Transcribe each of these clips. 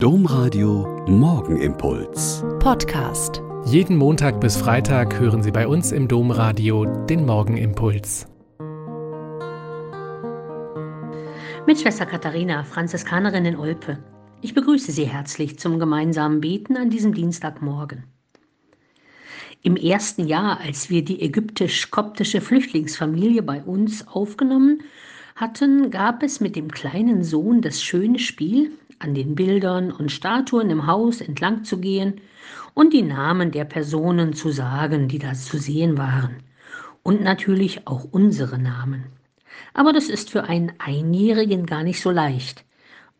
Domradio Morgenimpuls. Podcast. Jeden Montag bis Freitag hören Sie bei uns im Domradio den Morgenimpuls. Mit Schwester Katharina, Franziskanerin in Olpe. Ich begrüße Sie herzlich zum gemeinsamen Beten an diesem Dienstagmorgen. Im ersten Jahr, als wir die ägyptisch-koptische Flüchtlingsfamilie bei uns aufgenommen hatten, gab es mit dem kleinen Sohn das schöne Spiel, an den Bildern und Statuen im Haus entlang zu gehen und die Namen der Personen zu sagen, die da zu sehen waren. Und natürlich auch unsere Namen. Aber das ist für einen Einjährigen gar nicht so leicht.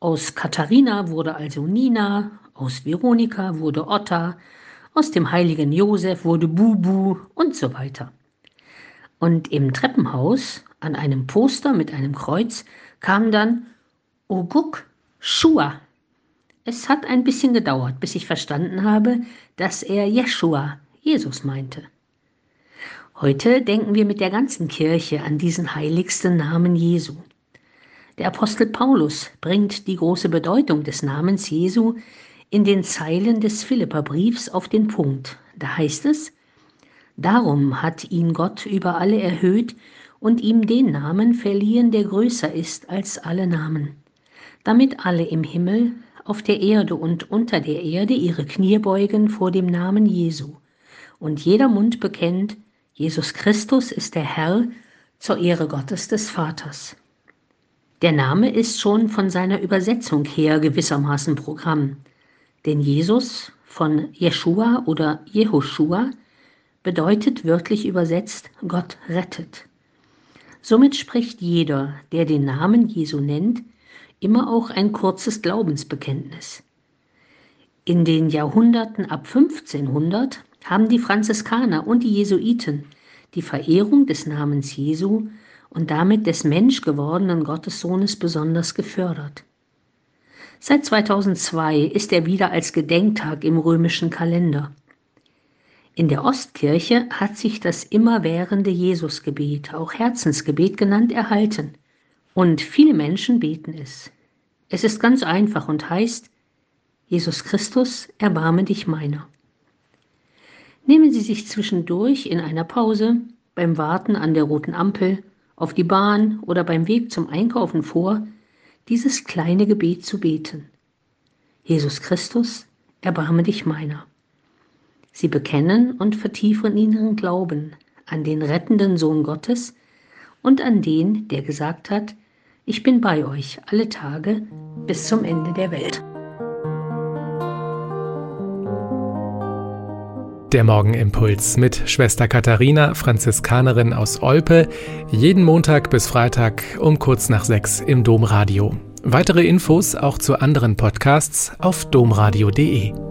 Aus Katharina wurde also Nina, aus Veronika wurde Otta, aus dem heiligen Josef wurde Bubu und so weiter. Und im Treppenhaus an einem Poster mit einem Kreuz kam dann Oguk Shua. Es hat ein bisschen gedauert, bis ich verstanden habe, dass er Jeshua, Jesus meinte. Heute denken wir mit der ganzen Kirche an diesen heiligsten Namen Jesu. Der Apostel Paulus bringt die große Bedeutung des Namens Jesu in den Zeilen des Philipperbriefs auf den Punkt. Da heißt es, Darum hat ihn Gott über alle erhöht und ihm den Namen verliehen, der größer ist als alle Namen, damit alle im Himmel, auf der Erde und unter der Erde ihre Knie beugen vor dem Namen Jesu und jeder Mund bekennt, Jesus Christus ist der Herr zur Ehre Gottes des Vaters. Der Name ist schon von seiner Übersetzung her gewissermaßen Programm, denn Jesus von Jeshua oder Jehoshua bedeutet wörtlich übersetzt Gott rettet. Somit spricht jeder, der den Namen Jesu nennt, immer auch ein kurzes Glaubensbekenntnis. In den Jahrhunderten ab 1500 haben die Franziskaner und die Jesuiten die Verehrung des Namens Jesu und damit des menschgewordenen Gottessohnes besonders gefördert. Seit 2002 ist er wieder als Gedenktag im römischen Kalender. In der Ostkirche hat sich das immerwährende Jesusgebet, auch Herzensgebet genannt, erhalten. Und viele Menschen beten es. Es ist ganz einfach und heißt, Jesus Christus, erbarme dich meiner. Nehmen Sie sich zwischendurch in einer Pause, beim Warten an der roten Ampel, auf die Bahn oder beim Weg zum Einkaufen vor, dieses kleine Gebet zu beten. Jesus Christus, erbarme dich meiner. Sie bekennen und vertiefen ihren Glauben an den rettenden Sohn Gottes und an den, der gesagt hat, ich bin bei euch alle Tage bis zum Ende der Welt. Der Morgenimpuls mit Schwester Katharina, Franziskanerin aus Olpe, jeden Montag bis Freitag um kurz nach sechs im Domradio. Weitere Infos auch zu anderen Podcasts auf domradio.de.